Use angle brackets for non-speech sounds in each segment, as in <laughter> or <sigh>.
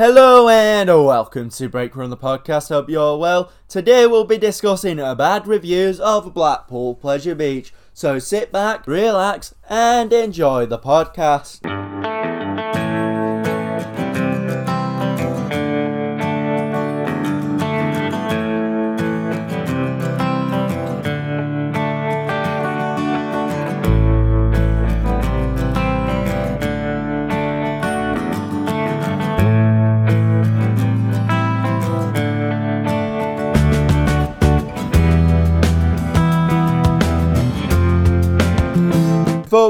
Hello and welcome to Brake Run the podcast. Hope you're well. Today we'll be discussing bad reviews of Blackpool Pleasure Beach. So sit back, relax, and enjoy the podcast.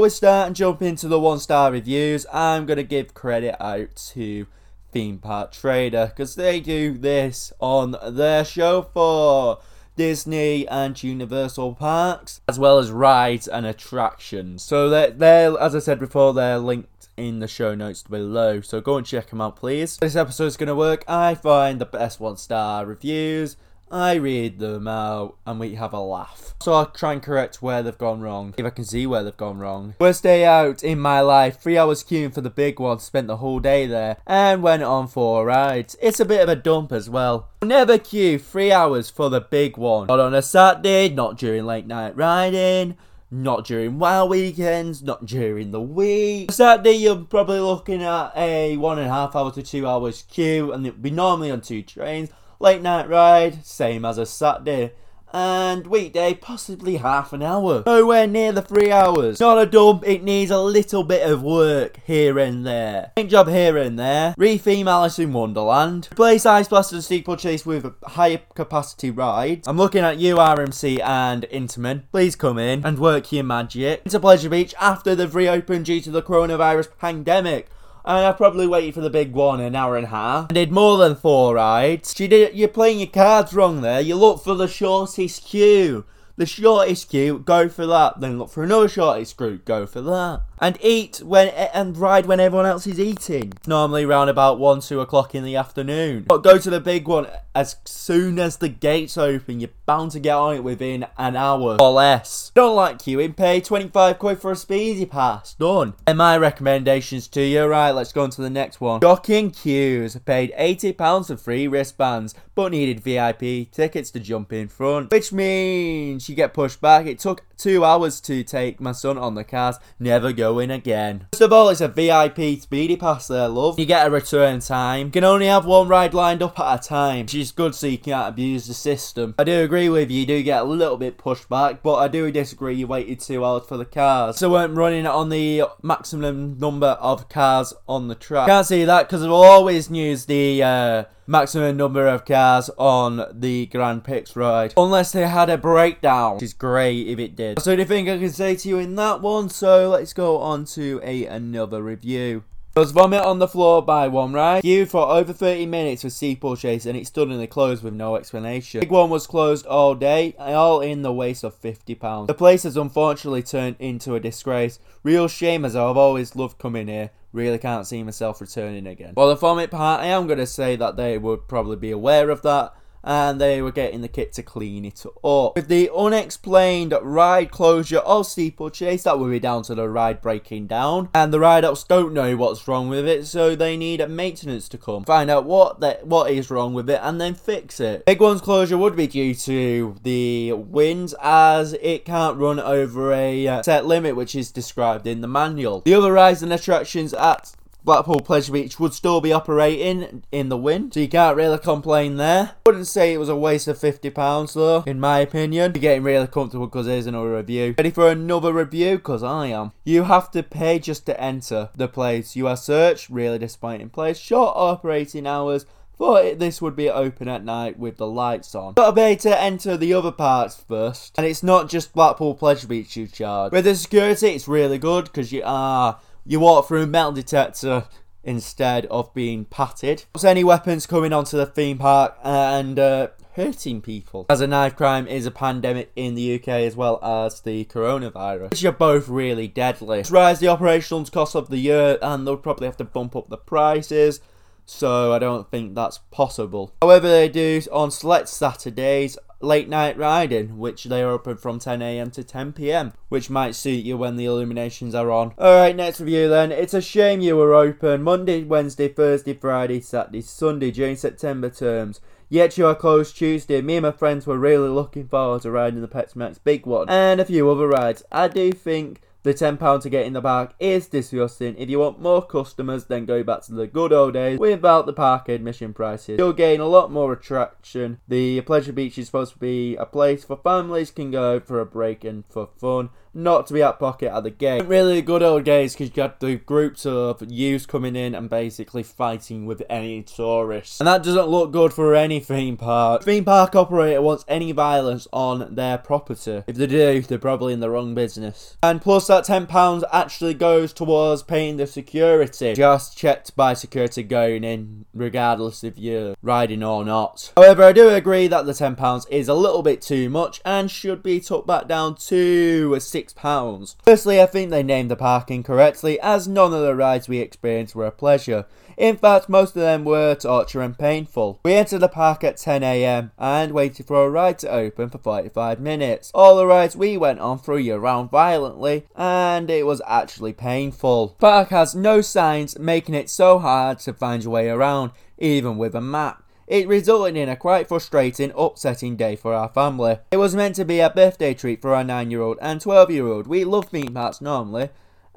Before we start and jump into the one star reviews, I'm going to give credit out to Theme Park Trader because they do this on their show for Disney and Universal parks, as well as rides and attractions. So they're, they're as I said before, they're linked in the show notes below. So go and check them out, please. This episode is going to work. I find the best one star reviews. I read them out and we have a laugh. So I'll try and correct where they've gone wrong, if I can see where they've gone wrong. Worst day out in my life, three hours queuing for the big one, spent the whole day there, and went on four rides. It's a bit of a dump as well. Never queue three hours for the big one. Not on a Saturday, not during late night riding. Not during WoW weekends, not during the week. Saturday, you're probably looking at a one and a half hour to two hours queue, and it'd be normally on two trains. Late night ride, same as a Saturday. And weekday, possibly half an hour. Nowhere near the three hours. Not a dump, it needs a little bit of work here and there. Paint job here and there. Retheme Alice in Wonderland. Replace Ice Blast and Steeple Chase with higher capacity rides. I'm looking at you, RMC and Intamin. Please come in and work your magic. Into Pleasure Beach after they've reopened due to the coronavirus pandemic and I probably waited for the big one an hour and a half. I did more than four rides. You did, you're playing your cards wrong there. You look for the shortest queue. The shortest queue, go for that. Then look for another shortest queue, go for that. And eat when and ride when everyone else is eating. Normally around about one, two o'clock in the afternoon. But go to the big one as soon as the gates open. You're bound to get on it within an hour or less. Don't like queuing, pay 25 quid for a speedy pass. Done. And my recommendations to you. Right, let's go on to the next one. Shocking queues. Paid £80 for free wristbands, but needed VIP tickets to jump in front. Which means you get pushed back. It took two hours to take my son on the cars. Never going again. First of all, it's a VIP speedy pass there, love. You get a return time. You can only have one ride lined up at a time, which is good so you can't abuse the system. I do agree with you, you do get a little bit pushed back, but I do disagree you waited two hours for the cars. So weren't running on the maximum number of cars on the track. Can't see that because we'll always use the uh, maximum number of cars on the Grand Prix ride. Unless they had a breakdown, which is great if it did. So anything I can say to you in that one, so let's go on to a another review. Was vomit on the floor by one ride. Queued for over 30 minutes for Steeplechase and it suddenly closed with no explanation. Big one was closed all day, all in the waste of £50. The place has unfortunately turned into a disgrace. Real shame as I've always loved coming here. Really can't see myself returning again. For the vomit part, I am going to say that they would probably be aware of that and they were getting the kit to clean it up. With the unexplained ride closure of Steeplechase, that will be down to the ride breaking down, and the ride ups don't know what's wrong with it, so they need a maintenance to come, find out what that what is wrong with it, and then fix it. Big One's closure would be due to the winds, as it can't run over a uh, set limit, which is described in the manual. The other rides and attractions at Blackpool Pleasure Beach would still be operating in the wind, so you can't really complain there. Wouldn't say it was a waste of £50 though, in my opinion. You're getting really comfortable because there's another review. Ready for another review? Because I am. You have to pay just to enter the place. You are searched, really disappointing place. Short operating hours. But this would be open at night with the lights on. Gotta pay to enter the other parts first. And it's not just Blackpool Pleasure Beach you charge. With the security, it's really good because you are you walk through a metal detector instead of being patted. Was any weapons coming onto the theme park and uh, hurting people? As a knife crime is a pandemic in the UK as well as the coronavirus, which are both really deadly. Rise the operational cost of the year, and they'll probably have to bump up the prices. So I don't think that's possible. However, they do on select Saturdays late night riding, which they are open from 10am to 10pm, which might suit you when the illuminations are on. Alright, next review then. It's a shame you were open Monday, Wednesday, Thursday, Friday, Saturday, Sunday during September terms. Yet you are closed Tuesday. Me and my friends were really looking forward to riding the Pepsi Max Big One and a few other rides. I do think the £10 to get in the park is disgusting. If you want more customers, then go back to the good old days without the park admission prices. You'll gain a lot more attraction. The Pleasure Beach is supposed to be a place for families can go for a break and for fun not to be out pocket at the game. Really good old days because you had the groups of youths coming in and basically fighting with any tourists. And that doesn't look good for any theme park. Theme park operator wants any violence on their property. If they do, they're probably in the wrong business. And plus that £10 actually goes towards paying the security. Just checked by security going in regardless if you're riding or not. However, I do agree that the £10 is a little bit too much and should be took back down to 6 £6. Firstly, I think they named the park incorrectly, as none of the rides we experienced were a pleasure. In fact, most of them were torture and painful. We entered the park at 10am and waited for a ride to open for 45 minutes. All the rides we went on threw you around violently and it was actually painful. The park has no signs making it so hard to find your way around, even with a map. It resulted in a quite frustrating, upsetting day for our family. It was meant to be a birthday treat for our 9 year old and 12 year old. We love theme parks normally,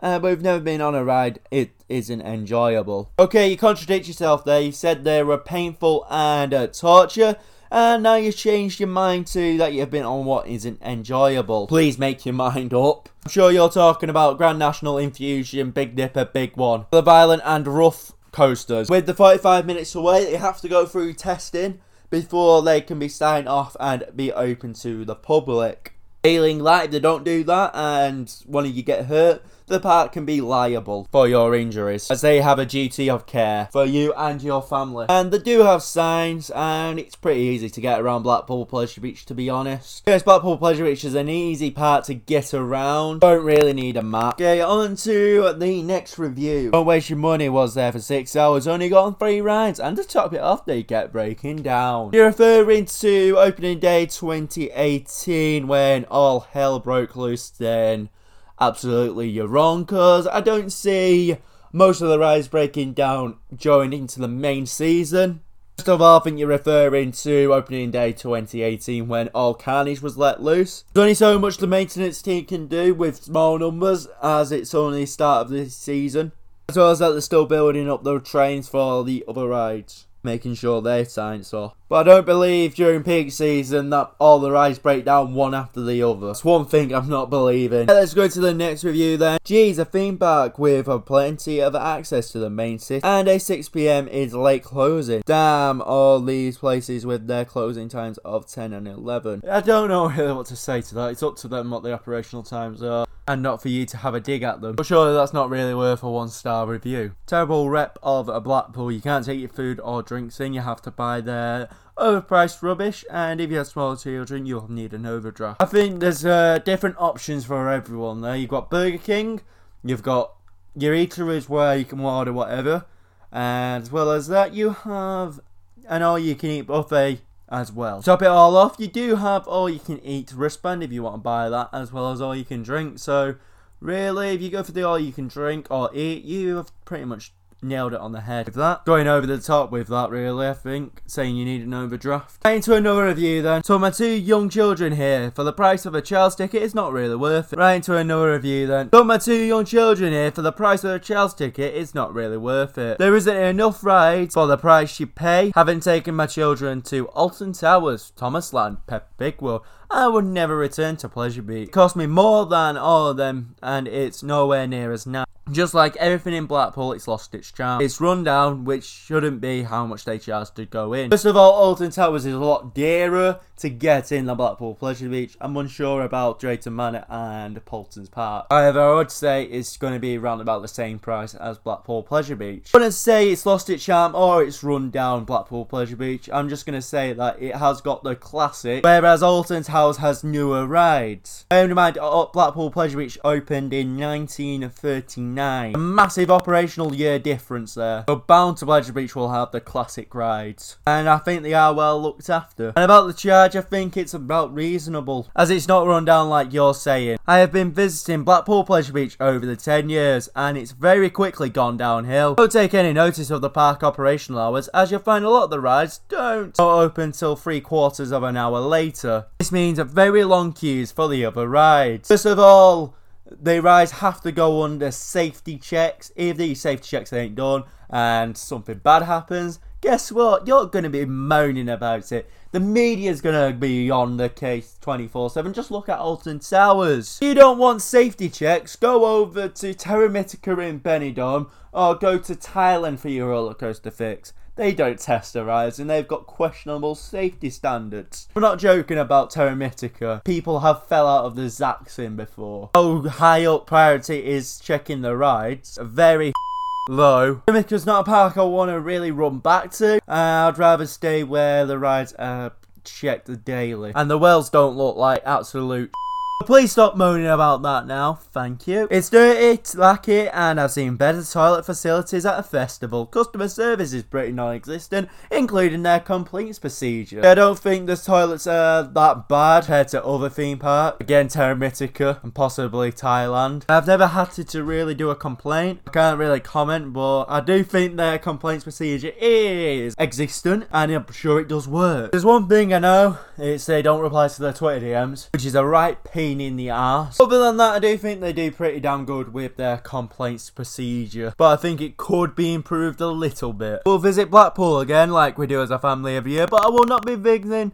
uh, but we've never been on a ride. It isn't enjoyable. Okay, you contradict yourself there. You said they were painful and uh, torture. And now you've changed your mind to that you've been on what isn't enjoyable. Please make your mind up. I'm sure you're talking about Grand National Infusion, Big Dipper, Big One. The violent and rough coasters. With the 45 minutes away, they have to go through testing before they can be signed off and be open to the public. Feeling like they don't do that and one of you get hurt, the park can be liable for your injuries as they have a duty of care for you and your family. And they do have signs and it's pretty easy to get around Blackpool Pleasure Beach to be honest. Yes, Blackpool Pleasure Beach is an easy part to get around. Don't really need a map. Okay, on to the next review. Don't waste your money was there for six hours, only got on three rides and to top it off they kept breaking down. You're referring to opening day 2018 when all hell broke loose then absolutely you're wrong because I don't see most of the rides breaking down going into the main season. First of all, I think you're referring to opening day 2018 when all carnage was let loose. There's only so much the maintenance team can do with small numbers as it's only the start of this season. As well as that they're still building up the trains for the other rides making sure they sign off. But I don't believe during peak season that all the rides break down one after the other. That's one thing I'm not believing. Let's go to the next review then. Geez, a theme park with plenty of access to the main city and a 6pm is late closing. Damn all these places with their closing times of 10 and 11. I don't know really what to say to that. It's up to them what the operational times are and not for you to have a dig at them. But surely that's not really worth a one star review. Terrible rep of a Blackpool. You can't take your food or drinks in, you have to buy their overpriced rubbish, and if you have small children, you'll need an overdraft. I think there's uh, different options for everyone there. You've got Burger King, you've got your eateries where you can order whatever, and as well as that, you have an all you can eat buffet as well. Top it all off, you do have all you can eat wristband if you want to buy that, as well as all you can drink. So, really, if you go for the all you can drink or eat, you have pretty much nailed it on the head with that. Going over the top with that, really, I think. Saying you need an overdraft. Right into another review then. So my two young children here, for the price of a child's ticket, it's not really worth it. Right into another review then. So my two young children here, for the price of a child's ticket, it's not really worth it. There isn't enough rides for the price you pay. Having taken my children to Alton Towers, Thomas Land, Pep World, I would never return to Pleasure Beach. It cost me more than all of them, and it's nowhere near as nice. Just like everything in Blackpool, it's lost its charm. It's run down, which shouldn't be how much they charge to go in. First of all, Alton Towers is a lot dearer to get in than Blackpool Pleasure Beach. I'm unsure about Drayton Manor and Paultons Park. However, I would say it's going to be around about the same price as Blackpool Pleasure Beach. I wouldn't say it's lost its charm or it's run down Blackpool Pleasure Beach. I'm just going to say that it has got the classic, whereas Alton Towers has newer rides. Bear in mind, uh, Blackpool Pleasure Beach opened in 1939 2009. A massive operational year difference there. But bound to Pleasure Beach will have the classic rides. And I think they are well looked after. And about the charge, I think it's about reasonable. As it's not run down like you're saying. I have been visiting Blackpool Pleasure Beach over the 10 years and it's very quickly gone downhill. Don't take any notice of the park operational hours as you'll find a lot of the rides don't open till three quarters of an hour later. This means very long queues for the other rides. First of all, the rides have to go under safety checks. If these safety checks ain't done and something bad happens, guess what? You're going to be moaning about it. The media's going to be on the case 24 7. Just look at Alton Towers. If you don't want safety checks, go over to Terra Mítica in Benidorm or go to Thailand for your roller coaster fix. They don't test the rides and they've got questionable safety standards. We're not joking about Terra Mítica. People have fell out of the Zaxxon before. Oh, high up priority is checking the rides. Very <laughs> low. Mítica's not a park I want to really run back to. Uh, I'd rather stay where the rides are checked daily. And the wells don't look like absolute Please stop moaning about that now, thank you. It's dirty, tacky, and I've seen better toilet facilities at a festival. Customer service is pretty non-existent, including their complaints procedure. I don't think the toilets are that bad compared to other theme parks. Again, Terra Mítica and possibly Thailand. I've never had to, to really do a complaint. I can't really comment, but I do think their complaints procedure is existent, and I'm sure it does work. There's one thing I know, it's they don't reply to their Twitter DMs, which is a right pain pain in the ass. Other than that, I do think they do pretty damn good with their complaints procedure, but I think it could be improved a little bit. We'll visit Blackpool again, like we do as a family every year, but I will not be visiting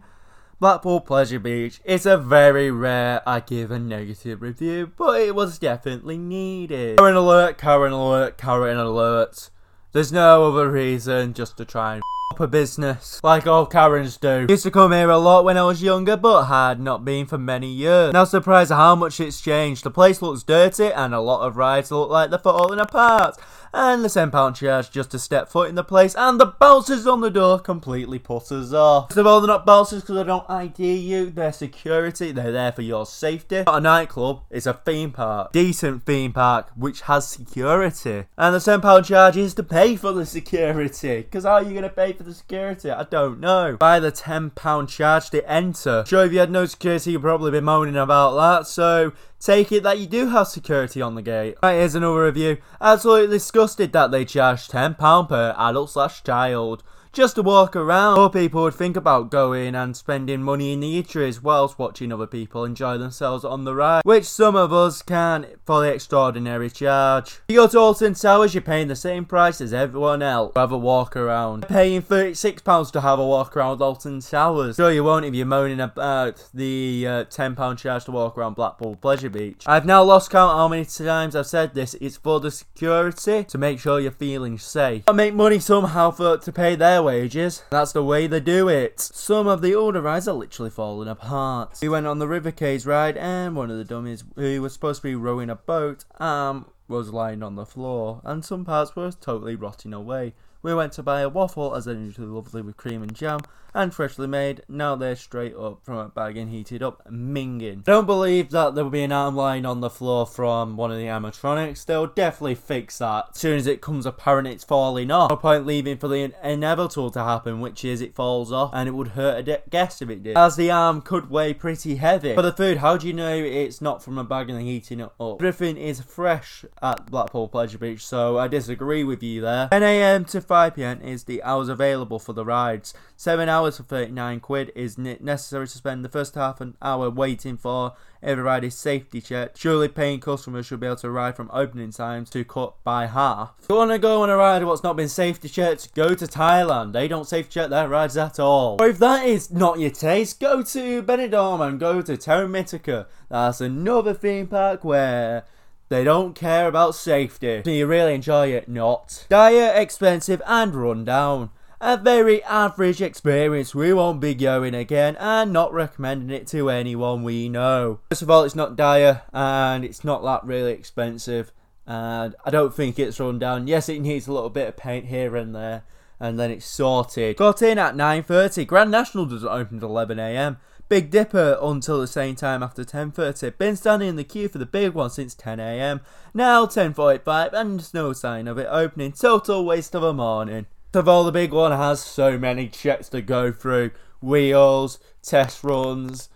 Blackpool Pleasure Beach. It's a very rare I give a negative review, but it was definitely needed. Karen alert, Karen alert, Karen alert. There's no other reason just to try and <laughs> up a business, like all Karens do. Used to come here a lot when I was younger, but had not been for many years. Now surprised how much it's changed. The place looks dirty, and a lot of rides look like they're falling apart and the £10 charge just to step foot in the place, and the bouncers on the door completely put us off. First of all, they're not bouncers because they don't ID you, they're security, they're there for your safety. Not a nightclub, it's a theme park. Decent theme park, which has security. And the £10 charge is to pay for the security, because how are you going to pay for the security? I don't know. By the £10 charge to enter. Sure, if you had no security, you'd probably be moaning about that, so Take it that you do have security on the gate. Right, here's another review. Absolutely disgusted that they charge £10 per adult slash child just to walk around. More people would think about going and spending money in the eateries whilst watching other people enjoy themselves on the ride, which some of us can for the extraordinary charge. If you go to Alton Towers, you're paying the same price as everyone else to have a walk around. You're paying £36 to have a walk around Alton Towers. Sure, you won't if you're moaning about the uh, £10 charge to walk around Blackpool Pleasure Beach. I've now lost count how many times I've said this. It's for the security to make sure you're feeling safe. I make money somehow for to pay their their wages. That's the way they do it. Some of the older rides are literally falling apart. We went on the River Caves ride and one of the dummies who was supposed to be rowing a boat um, was lying on the floor and some parts were totally rotting away. We went to buy a waffle as they're usually lovely with cream and jam and freshly made. Now they're straight up from a bag and heated up, minging. Don't believe that there will be an arm lying on the floor from one of the animatronics. They'll definitely fix that. As soon as it comes apparent it's falling off. No point leaving for the inevitable to happen, which is it falls off and it would hurt a guest if it did. As the arm could weigh pretty heavy. For the food, how do you know it's not from a bag and heating it up? Everything is fresh at Blackpool Pleasure Beach, so I disagree with you there. 10am to 5pm is the hours available for the rides. 7 hours for 39 quid is necessary to spend the first half an hour waiting for every safety check. Surely paying customers should be able to ride from opening times to cut by half. If you want to go on a ride what's not been safety checked, go to Thailand. They don't safety check their rides at all. Or if that is not your taste, go to Benidorm and go to Terra Mítica. That's another theme park where they don't care about safety. Do you really enjoy it? Not. Dire, expensive, and run down a very average experience. We won't be going again and not recommending it to anyone we know. First of all, it's not dire and it's not that really expensive. And I don't think it's run down. Yes, it needs a little bit of paint here and there. And then it's sorted. Got in at 9.30. Grand National doesn't open at 11am. Big Dipper until the same time after 10.30. Been standing in the queue for the big one since 10am. Now 10.45 and no sign of it opening. Total waste of a morning. All the big one has so many checks to go through. Wheels, test runs,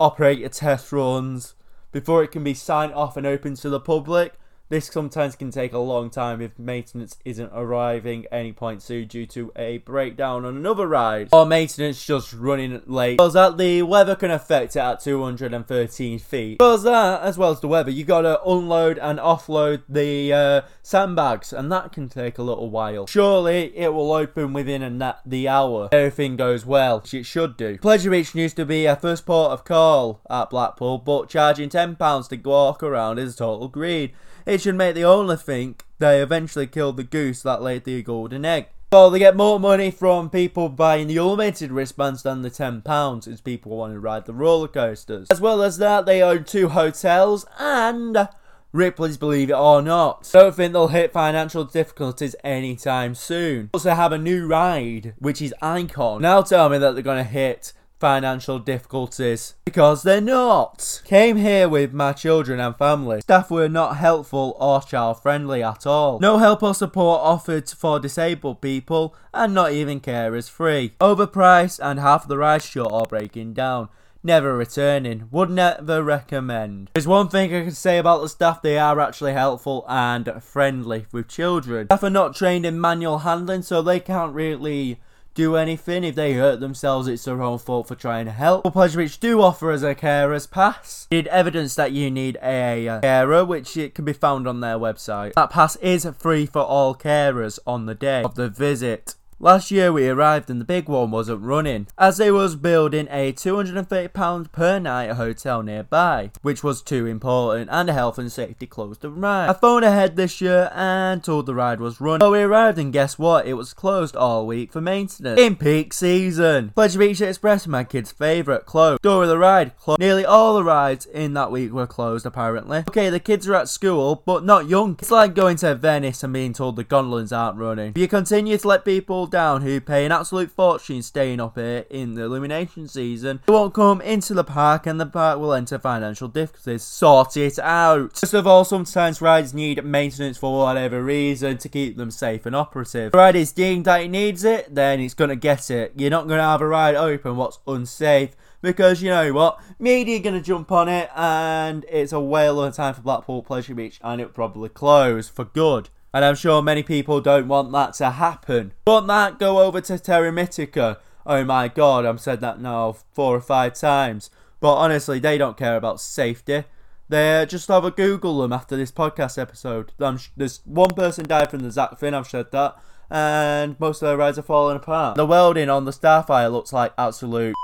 operator test runs. Before it can be signed off and open to the public. This sometimes can take a long time if maintenance isn't arriving any point soon due to a breakdown on another ride or maintenance just running late. Because that the weather can affect it at 213 feet. Because that, as well as the weather, you gotta unload and offload the uh, sandbags and that can take a little while. Surely it will open within a the hour. Everything goes well, which it should do. Pleasure Beach used to be a first port of call at Blackpool, but charging £10 to walk around is total greed. It should make the owner think they eventually killed the goose that laid the golden egg. Well, they get more money from people buying the unlimited wristbands than the £10 as people want to ride the roller coasters. As well as that, they own two hotels and Ripley's Believe It or Not. Don't think they'll hit financial difficulties anytime soon. Also have a new ride, which is Icon. Now tell me that they're going to hit financial difficulties because they're not. Came here with my children and family. Staff were not helpful or child friendly at all. No help or support offered for disabled people and not even carers free. Overpriced and half the rides short or breaking down. Never returning. Would never recommend. There's one thing I can say about the staff, they are actually helpful and friendly with children. Staff are not trained in manual handling so they can't really do anything. If they hurt themselves, it's their own fault for trying to help. Pleasure Beach do offer as a carer's pass. Need evidence that you need a carer, which it can be found on their website. That pass is free for all carers on the day of the visit. Last year we arrived and the big one wasn't running, as they was building a £230 per night hotel nearby, which was too important and health and safety closed the ride. I phoned ahead this year and told the ride was running. But we arrived and guess what? It was closed all week for maintenance. In peak season. Pleasure Beach Express, my kid's favourite, closed. Door of the ride, closed. Nearly all the rides in that week were closed apparently. Okay, the kids are at school, but not young. It's like going to Venice and being told the gondolas aren't running. If you continue to let people down who pay an absolute fortune staying up here in the illumination season. They won't come into the park and the park will enter financial difficulties. Sort it out. First of all, sometimes rides need maintenance for whatever reason to keep them safe and operative. If the ride is deemed that it needs it, then it's going to get it. You're not going to have a ride open what's unsafe because you know what, media gonna jump on it, and it's a whale of a time for Blackpool Pleasure Beach, and it'll probably close for good and I'm sure many people don't want that to happen. Want that? Go over to Terra Mítica. Oh my god, I've said that now four or five times. But honestly, they don't care about safety. They uh, just have a Google them after this podcast episode. Sh- there's one person died from the Zach Finn, I've said that, and most of their rides are falling apart. The welding on the Starfire looks like absolute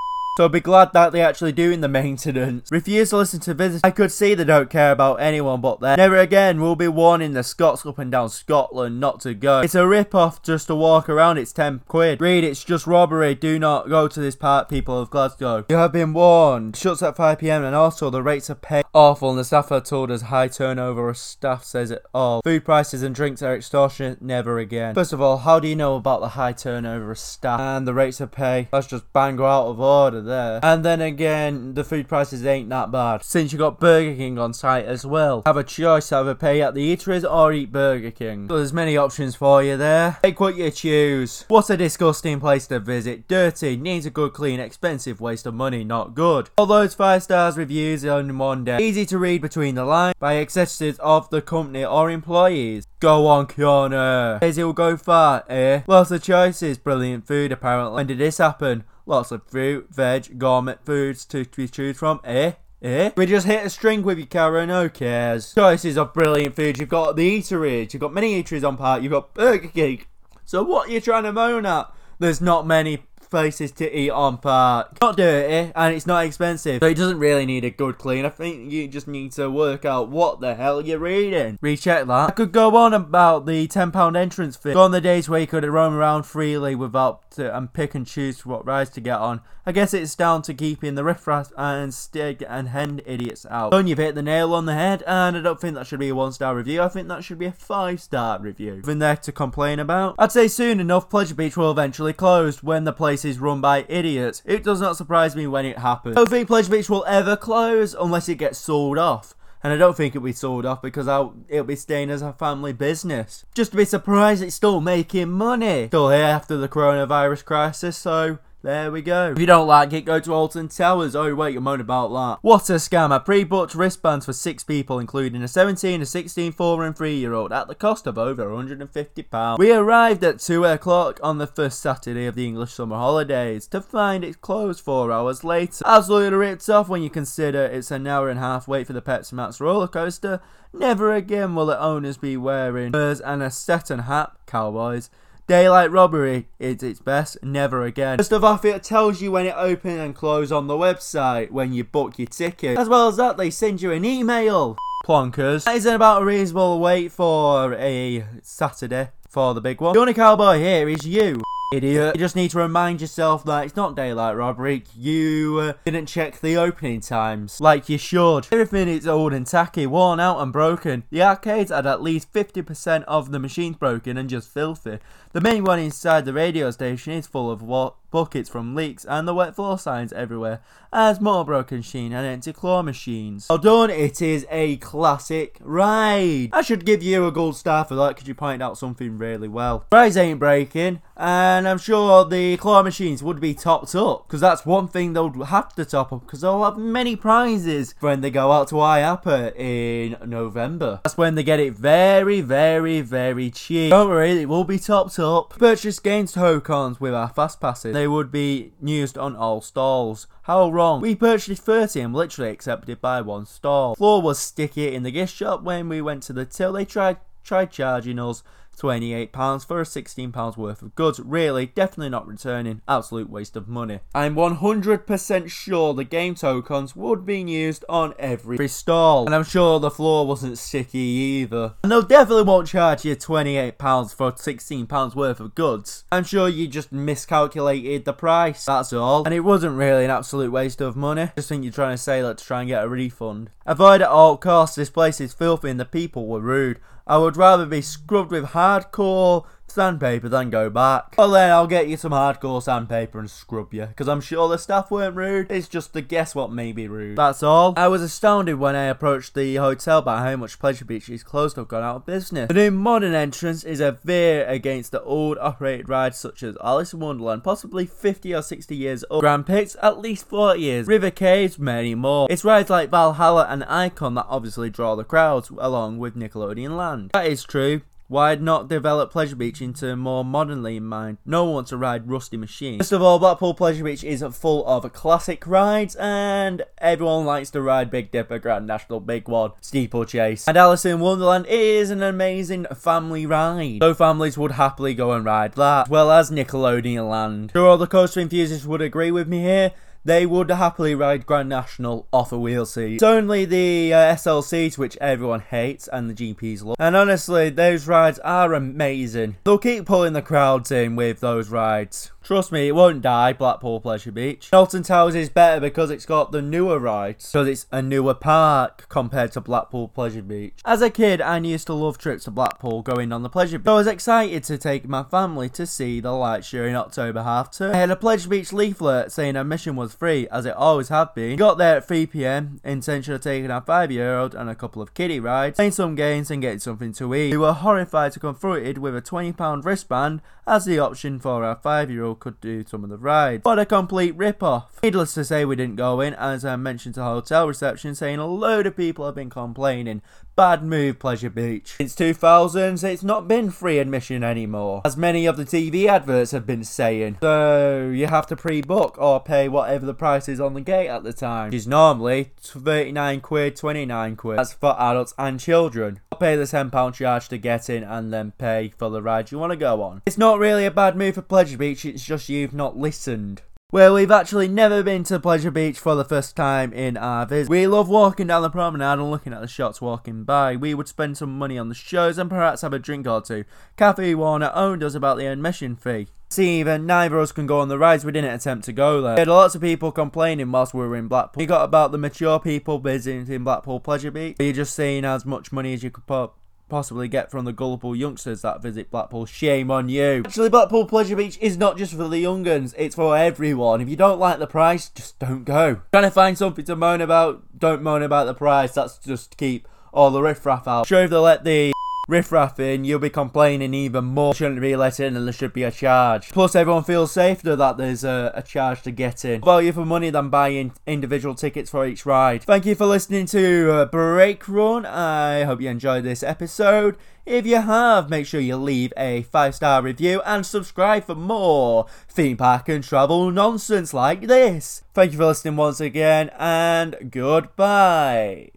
so be glad that they're actually doing the maintenance. Refuse to listen to visitors. I could see they don't care about anyone but them. Never again will be warning the Scots up and down Scotland not to go. It's a rip-off just to walk around, it's 10 quid. Read, it's just robbery. Do not go to this park, people of Glasgow. You have been warned. Shuts at 5pm and also the rates of pay awful and the staff are told us high turnover of staff says it all. Food prices and drinks are extortionate, never again. First of all, how do you know about the high turnover of staff and the rates of pay? Let's just bang out of order there. And then again, the food prices ain't that bad. Since you got Burger King on site as well. Have a choice, either pay at the eateries or eat Burger King. So there's many options for you there. Take what you choose. What a disgusting place to visit. Dirty, needs a good clean, expensive, waste of money, not good. All those 5 stars reviews on one day. Easy to read between the lines by executives of the company or employees. Go on, Keanu. Says it will go far, eh? Lots of choices, brilliant food apparently. When did this happen? Lots of fruit, veg, gourmet foods to, choose from, eh? Eh? We just hit a string with you, Karen. Who cares? Choices of brilliant food. You've got the eateries. You've got many eateries on park. You've got Burger King. So what are you trying to moan at? There's not many places to eat on park. Not dirty and it's not expensive. So it doesn't really need a good clean. I think you just need to work out what the hell you're reading. Recheck that. I could go on about the £10 entrance fee. Go on the days where you could roam around freely without to, and pick and choose what rides to get on. I guess it's down to keeping the riffraff and stig and hen idiots out. Done, you've hit the nail on the head, and I don't think that should be a one star review. I think that should be a five star review. Nothing there to complain about. I'd say soon enough, Pleasure Beach will eventually close when the place is run by idiots. It does not surprise me when it happens. I don't think Pleasure Beach will ever close unless it gets sold off. And I don't think it'll be sold off because I'll, it'll be staying as a family business. Just to be surprised it's still making money. Still here after the coronavirus crisis, so there we go. If you don't like it, go to Alton Towers. Oh, wait, you're moaning about that. What a scam. I pre-booked wristbands for six people, including a 17, a 16, 4 and 3 year old, at the cost of over £150. We arrived at 2 o'clock on the first Saturday of the English summer holidays to find it closed four hours later. Absolutely ripped off when you consider it's an hour and a half wait for the Pepsi Max roller coaster. Never again will the owners be wearing furs and a Stetson hat, cowboys. Daylight robbery is its best, never again. First of off, it tells you when it opens and closes on the website when you book your ticket. As well as that, they send you an email. Plonkers. That isn't about a reasonable wait for a Saturday for the big one. The only cowboy here is you. Idiot. You just need to remind yourself that it's not daylight robbery. You uh, didn't check the opening times like you should. Everything is old and tacky, worn out and broken. The arcades had at least 50% of the machines broken and just filthy. The main one inside the radio station is full of what buckets from leaks and the wet floor signs everywhere, as more broken machine and empty claw machines. Well done, it is a classic ride. I should give you a gold star for that because you pointed out something really well. Rides ain't breaking, and I'm sure the claw machines would be topped up because that's one thing they'll have to top up because they'll have many prizes when they go out to IAAPA in November. That's when they get it very, very, very cheap. Don't worry, it will be topped up. Purchase games tokens with our fast passes. They would be used on all stalls. How wrong? We purchased 30 and literally accepted by one stall. Floor was sticky in the gift shop when we went to the till. They tried tried charging us £28 for a £16 worth of goods. Really, definitely not returning. Absolute waste of money. I'm 100% sure the game tokens would be used on every stall. And I'm sure the floor wasn't sticky either. And they'll definitely won't charge you £28 for £16 worth of goods. I'm sure you just miscalculated the price. That's all. And it wasn't really an absolute waste of money. Just think you're trying to say to try and get a refund. Avoid at all costs. This place is filthy and the people were rude. I would rather be scrubbed with hardcore sandpaper then go back. Oh, well then, I'll get you some hardcore sandpaper and scrub you, because I'm sure the staff weren't rude. It's just the guess what may be rude. That's all. I was astounded when I approached the hotel by how much Pleasure Beach is closed or gone out of business. The new modern entrance is a veer against the old operated rides such as Alice in Wonderland, possibly 50 or 60 years old. Grand Prix, at least 40 years. River Caves, many more. It's rides like Valhalla and Icon that obviously draw the crowds, along with Nickelodeon Land. That is true. Why not develop Pleasure Beach into more modernly in mind? No one wants to ride rusty machines. First of all, Blackpool Pleasure Beach is full of classic rides, and everyone likes to ride Big Dipper, Grand National, Big One, Steeplechase. And Alice in Wonderland is an amazing family ride. So families would happily go and ride that, as well as Nickelodeon Land. Sure, all the coaster enthusiasts would agree with me here they would happily ride Grand National off a wheel seat. It's only the uh, SLCs which everyone hates and the GPs love. And honestly, those rides are amazing. They'll keep pulling the crowds in with those rides. Trust me, it won't die, Blackpool Pleasure Beach. Alton Towers is better because it's got the newer rides, because it's a newer park compared to Blackpool Pleasure Beach. As a kid, I used to love trips to Blackpool going on the Pleasure Beach. So I was excited to take my family to see the lights during October half term. I had a Pleasure Beach leaflet saying admission was free, as it always had been. We got there at 3pm, intention of taking our 5 year old and a couple of kiddie rides, playing some games and getting something to eat. We were horrified to confronted with a £20 wristband as the option for our 5 year old could do some of the rides. What a complete rip-off. Needless to say, we didn't go in, as I mentioned to hotel reception, saying a load of people have been complaining. Bad move, Pleasure Beach. Since 2000s, it's not been free admission anymore, as many of the TV adverts have been saying. So, you have to pre-book or pay whatever the price is on the gate at the time, which is normally 39 quid, 29 quid. That's for adults and children. I'll pay the £10 charge to get in and then pay for the ride you want to go on. It's not really a bad move for Pleasure Beach, it's just you've not listened. Well, we've actually never been to Pleasure Beach for the first time in our visit. We love walking down the promenade and looking at the shots walking by. We would spend some money on the shows and perhaps have a drink or two. Cafe Warner owned us about the admission fee. See, even neither of us can go on the rides, we didn't attempt to go there. We had lots of people complaining whilst we were in Blackpool. We got about the mature people visiting Blackpool Pleasure Beach. You're just seeing as much money as you could put possibly get from the gullible youngsters that visit Blackpool. Shame on you. Actually, Blackpool Pleasure Beach is not just for the young uns, it's for everyone. If you don't like the price, just don't go. Trying to find something to moan about, don't moan about the price. That's just keep all the riffraff out. Sure, if they let the riffraff in, you'll be complaining even more. Shouldn't be let in and there should be a charge. Plus, everyone feels safer that there's a, a charge to get in. Value for money than buying individual tickets for each ride. Thank you for listening to uh, Brake Run. I hope you enjoyed this episode. If you have, make sure you leave a 5 star review and subscribe for more theme park and travel nonsense like this. Thank you for listening once again and goodbye.